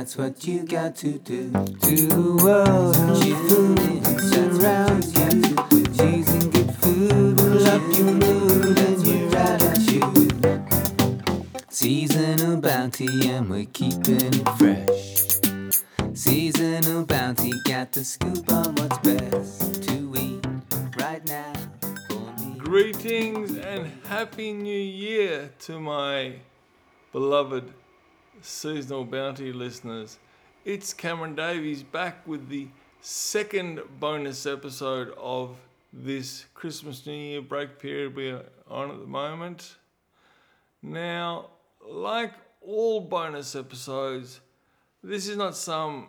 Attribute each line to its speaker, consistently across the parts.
Speaker 1: that's what you got to do. To the world of food surrounds you. Cheese and good food will up your mood and your attitude. Seasonal bounty and we're keeping it fresh. Seasonal bounty got the scoop on what's best to eat right now.
Speaker 2: Greetings and happy new year to my beloved seasonal bounty listeners. It's Cameron Davies back with the second bonus episode of this Christmas New Year break period we're on at the moment. Now, like all bonus episodes, this is not some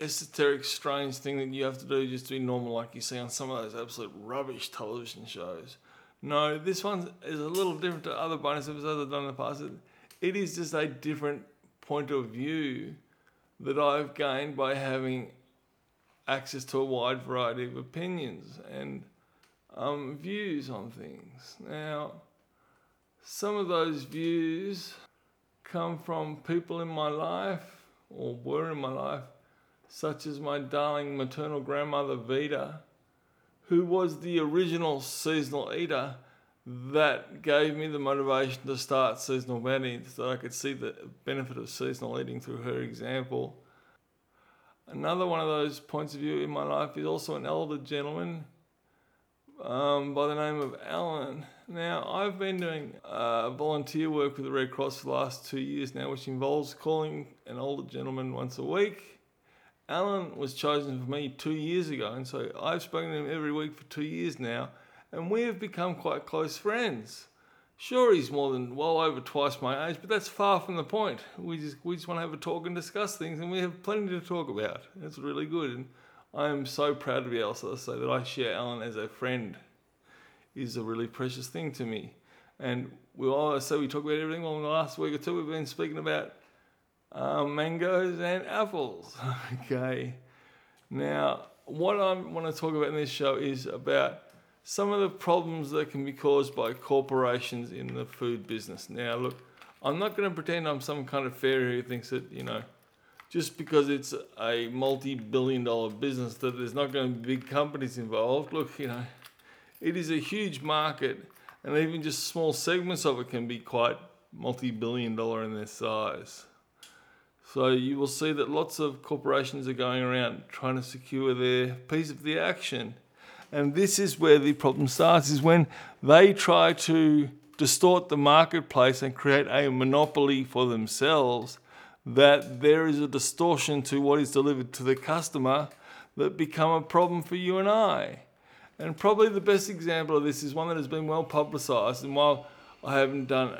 Speaker 2: esoteric, strange thing that you have to do just to be normal, like you see on some of those absolute rubbish television shows. No, this one is a little different to other bonus episodes I've done in the past. It is just a different point of view that I've gained by having access to a wide variety of opinions and um, views on things. Now, some of those views come from people in my life or were in my life, such as my darling maternal grandmother Vita, who was the original seasonal eater that gave me the motivation to start seasonal bounty so that I could see the benefit of seasonal eating through her example. Another one of those points of view in my life is also an elder gentleman um, by the name of Alan. Now, I've been doing uh, volunteer work with the Red Cross for the last two years now, which involves calling an older gentleman once a week. Alan was chosen for me two years ago, and so I've spoken to him every week for two years now, and we have become quite close friends. Sure, he's more than well over twice my age, but that's far from the point. We just we just want to have a talk and discuss things, and we have plenty to talk about. It's really good, and I am so proud to be able to say that I share Alan as a friend. Is a really precious thing to me, and we all so we talk about everything. Well, in the last week or two, we've been speaking about um, mangoes and apples. okay, now what I want to talk about in this show is about some of the problems that can be caused by corporations in the food business. Now, look, I'm not going to pretend I'm some kind of fairy who thinks that, you know, just because it's a multi billion dollar business that there's not going to be big companies involved. Look, you know, it is a huge market, and even just small segments of it can be quite multi billion dollar in their size. So you will see that lots of corporations are going around trying to secure their piece of the action. And this is where the problem starts is when they try to distort the marketplace and create a monopoly for themselves that there is a distortion to what is delivered to the customer that become a problem for you and I. And probably the best example of this is one that has been well publicized and while I haven't done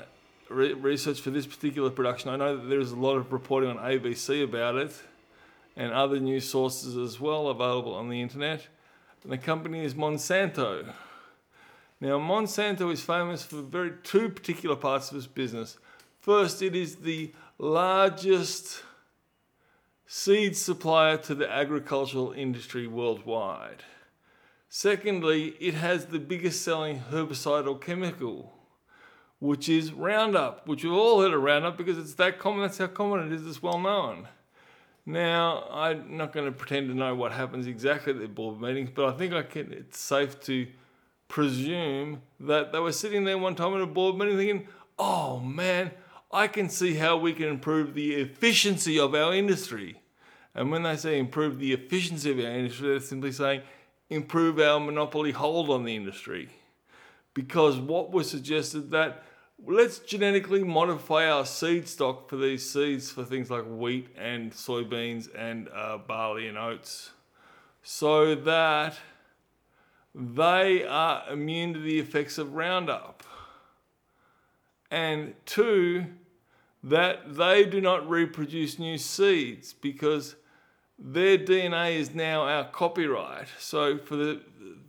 Speaker 2: re- research for this particular production, I know that there is a lot of reporting on ABC about it and other news sources as well available on the internet and the company is Monsanto. Now, Monsanto is famous for very two particular parts of its business. First, it is the largest seed supplier to the agricultural industry worldwide. Secondly, it has the biggest selling herbicidal chemical, which is Roundup, which we've all heard of Roundup because it's that common, that's how common it is, it's well known. Now, I'm not going to pretend to know what happens exactly at the board meetings, but I think I can, it's safe to presume that they were sitting there one time at a board meeting thinking, oh man, I can see how we can improve the efficiency of our industry. And when they say improve the efficiency of our industry, they're simply saying improve our monopoly hold on the industry. Because what was suggested that let's genetically modify our seed stock for these seeds for things like wheat and soybeans and uh, barley and oats so that they are immune to the effects of Roundup. And two, that they do not reproduce new seeds because their DNA is now our copyright. So for the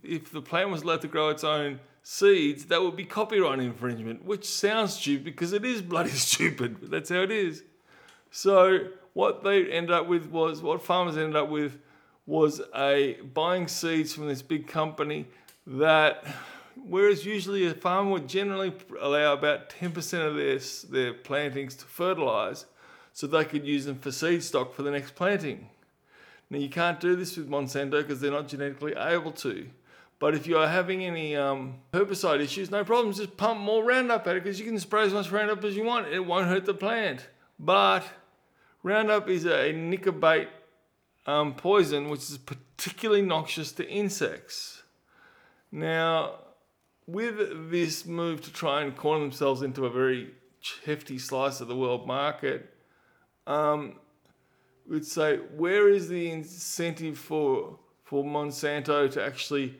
Speaker 2: if the plant was allowed to grow its own seeds, that would be copyright infringement, which sounds stupid because it is bloody stupid, but that's how it is. So what they ended up with was what farmers ended up with was a buying seeds from this big company that whereas usually a farmer would generally allow about 10% of their, their plantings to fertilize so they could use them for seed stock for the next planting. Now you can't do this with Monsanto because they're not genetically able to. But if you are having any um, herbicide issues, no problem. Just pump more Roundup at it because you can spray as much Roundup as you want. It won't hurt the plant. But Roundup is a nicotine um, poison, which is particularly noxious to insects. Now, with this move to try and corner themselves into a very hefty slice of the world market, um, we'd say where is the incentive for for Monsanto to actually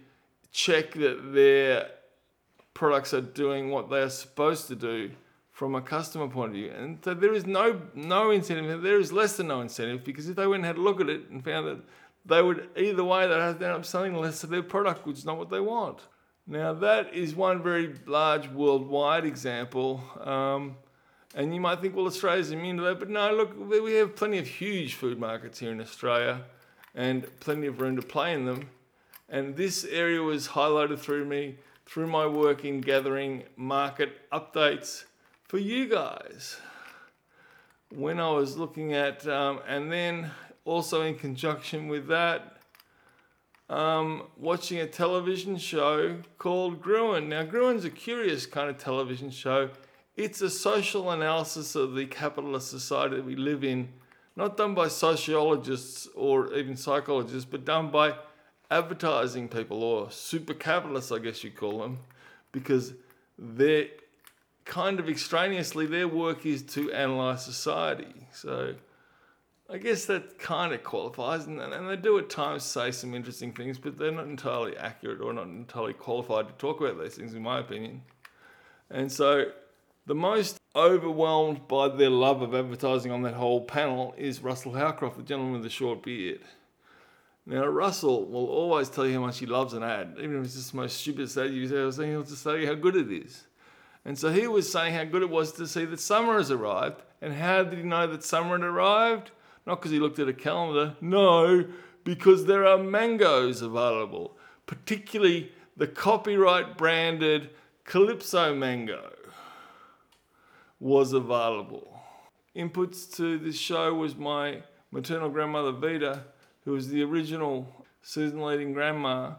Speaker 2: check that their products are doing what they are supposed to do from a customer point of view. And so there is no no incentive. There is less than no incentive because if they went and had a look at it and found that they would either way they'd end up selling less of their product, which is not what they want. Now that is one very large worldwide example. Um, and you might think, well, Australia's immune to that, but no, look, we have plenty of huge food markets here in Australia and plenty of room to play in them. And this area was highlighted through me through my work in gathering market updates for you guys. When I was looking at, um, and then also in conjunction with that, um, watching a television show called Gruen. Now, Gruen's a curious kind of television show. It's a social analysis of the capitalist society that we live in, not done by sociologists or even psychologists, but done by advertising people or super capitalists, I guess you call them, because they're kind of extraneously, their work is to analyze society. So I guess that kind of qualifies, and, and they do at times say some interesting things, but they're not entirely accurate or not entirely qualified to talk about these things, in my opinion. And so the most overwhelmed by their love of advertising on that whole panel is Russell Howcroft, the gentleman with the short beard. Now, Russell will always tell you how much he loves an ad, even if it's just the most stupid ad you've ever seen, he'll just tell you how good it is. And so he was saying how good it was to see that summer has arrived. And how did he know that summer had arrived? Not because he looked at a calendar, no, because there are mangoes available, particularly the copyright branded Calypso mango was available. Inputs to this show was my maternal grandmother Vita, who was the original Susan leading grandma,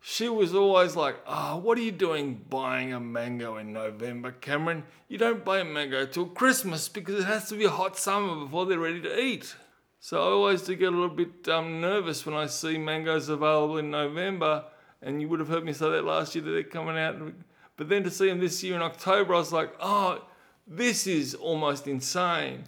Speaker 2: she was always like, Oh, what are you doing buying a mango in November, Cameron? You don't buy a mango till Christmas because it has to be a hot summer before they're ready to eat. So I always do get a little bit um, nervous when I see mangoes available in November, and you would have heard me say that last year that they're coming out. But then to see them this year in October, I was like, Oh, this is almost insane.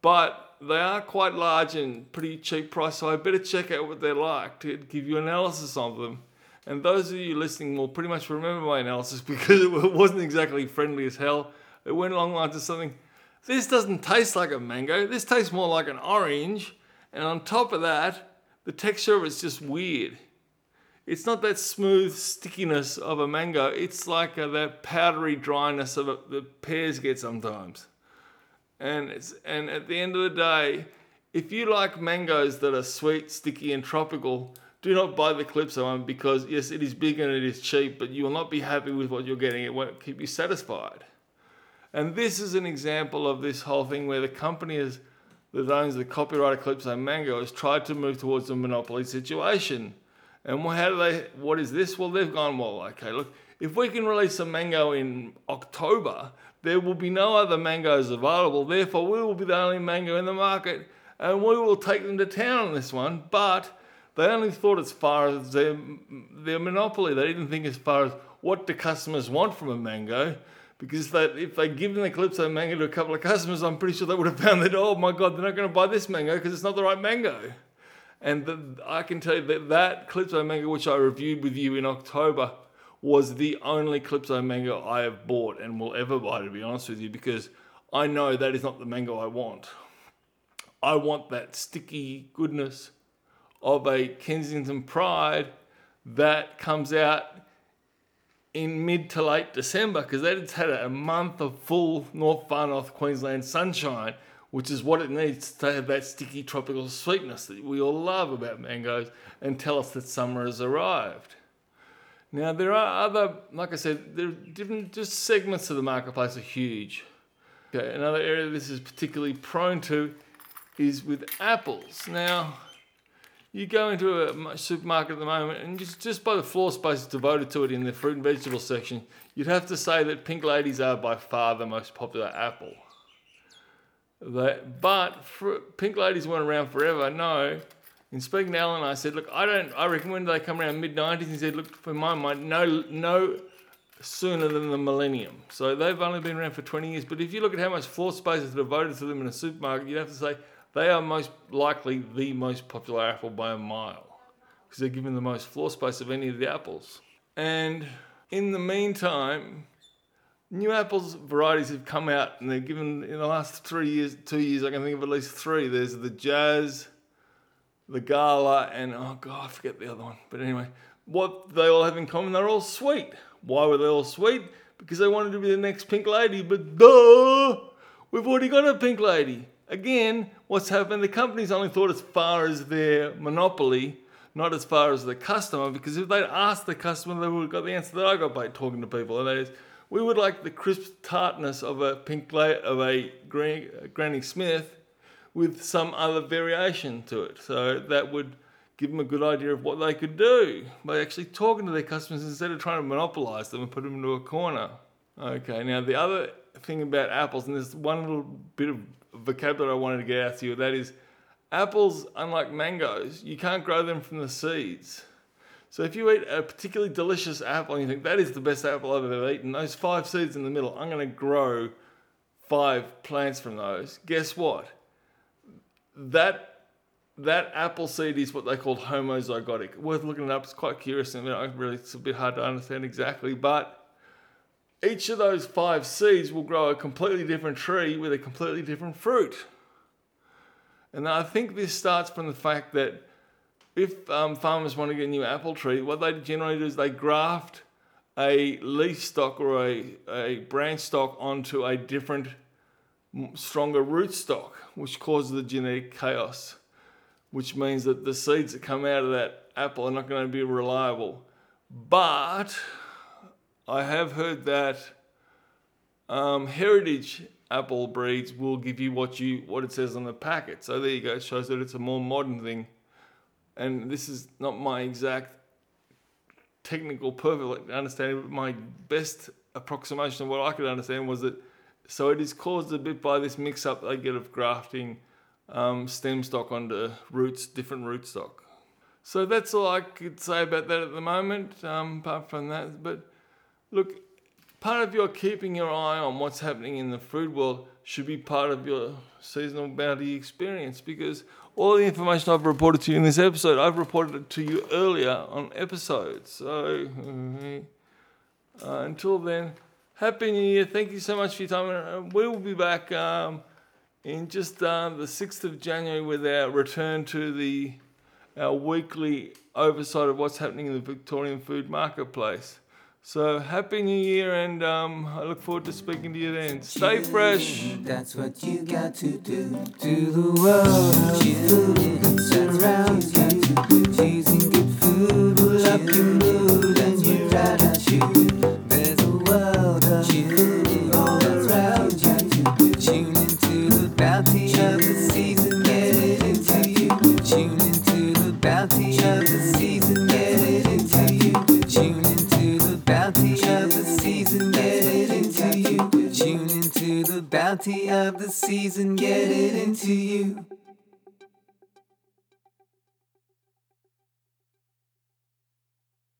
Speaker 2: But they are quite large and pretty cheap price, so I better check out what they're like to give you analysis of them. And those of you listening will pretty much remember my analysis because it wasn't exactly friendly as hell. It went along lines of something. This doesn't taste like a mango. This tastes more like an orange. And on top of that, the texture of it's just weird. It's not that smooth stickiness of a mango. It's like a, that powdery dryness of a, the pears get sometimes. And and at the end of the day, if you like mangoes that are sweet, sticky, and tropical, do not buy the Calypso one because yes, it is big and it is cheap, but you will not be happy with what you're getting. It won't keep you satisfied. And this is an example of this whole thing where the company is, that owns the copyright of Calypso Mango has tried to move towards a monopoly situation. And how do they? What is this? Well, they've gone well. Okay, look, if we can release a mango in October, there will be no other mangoes available. Therefore, we will be the only mango in the market, and we will take them to town on this one. But they only thought as far as their, their monopoly. They didn't think as far as what do customers want from a mango. Because they, if they give them the Calypso mango to a couple of customers, I'm pretty sure they would have found that, oh my God, they're not going to buy this mango because it's not the right mango. And the, I can tell you that that Calypso mango, which I reviewed with you in October, was the only Calypso mango I have bought and will ever buy, to be honest with you, because I know that is not the mango I want. I want that sticky goodness of a Kensington Pride that comes out in mid to late December because that just had a month of full North Far North Queensland sunshine which is what it needs to have that sticky tropical sweetness that we all love about mangoes and tell us that summer has arrived. Now, there are other, like I said, there are different, just segments of the marketplace are huge. Okay, another area this is particularly prone to is with apples. Now, you go into a supermarket at the moment, and just, just by the floor space devoted to it in the fruit and vegetable section, you'd have to say that pink ladies are by far the most popular apple. But pink ladies weren't around forever. No. In speaking to Alan, I said, look, I don't. I reckon when they come around mid '90s, he said, look, for my mind, no, no sooner than the millennium. So they've only been around for 20 years. But if you look at how much floor space is devoted to them in a supermarket, you'd have to say they are most likely the most popular apple by a mile because they're given the most floor space of any of the apples. And in the meantime, new apples varieties have come out and they've given in the last three years, two years, I can think of at least three. There's the Jazz, the Gala, and oh god, I forget the other one. But anyway, what they all have in common, they're all sweet. Why were they all sweet? Because they wanted to be the next pink lady, but duh, we've already got a pink lady. Again, what's happened, the company's only thought as far as their monopoly, not as far as the customer, because if they'd asked the customer, they would have got the answer that I got by talking to people. And that is, we would like the crisp tartness of a pink la- of a Granny Smith with some other variation to it. So that would give them a good idea of what they could do by actually talking to their customers instead of trying to monopolize them and put them into a corner. Okay, now the other thing about apples, and there's one little bit of vocabulary I wanted to get out to you. That is, apples, unlike mangoes, you can't grow them from the seeds. So if you eat a particularly delicious apple and you think that is the best apple I've ever eaten, those five seeds in the middle, I'm going to grow five plants from those. Guess what? That that apple seed is what they call homozygotic. Worth looking it up. It's quite curious and really it's a bit hard to understand exactly, but each of those five seeds will grow a completely different tree with a completely different fruit. And I think this starts from the fact that if um, farmers want to get a new apple tree, what they generally do is they graft a leaf stock or a, a branch stock onto a different, stronger root stock, which causes the genetic chaos, which means that the seeds that come out of that apple are not going to be reliable. But I have heard that um, heritage apple breeds will give you what you what it says on the packet. So there you go. It shows that it's a more modern thing. And this is not my exact technical perfect understanding, but my best approximation of what I could understand was that so it is caused a bit by this mix up they get of grafting um, stem stock onto roots, different root stock. So that's all I could say about that at the moment. Um, apart from that, but Look, part of your keeping your eye on what's happening in the food world should be part of your seasonal bounty experience because all the information I've reported to you in this episode, I've reported it to you earlier on episodes. So uh, until then, Happy New Year. Thank you so much for your time. Uh, we will be back um, in just uh, the 6th of January with our return to the our weekly oversight of what's happening in the Victorian food marketplace. So happy new year, and um, I look forward to speaking to you then. Stay fresh.
Speaker 1: That's what you got to do to the world. You. Choosing good food will up your mood, and you're right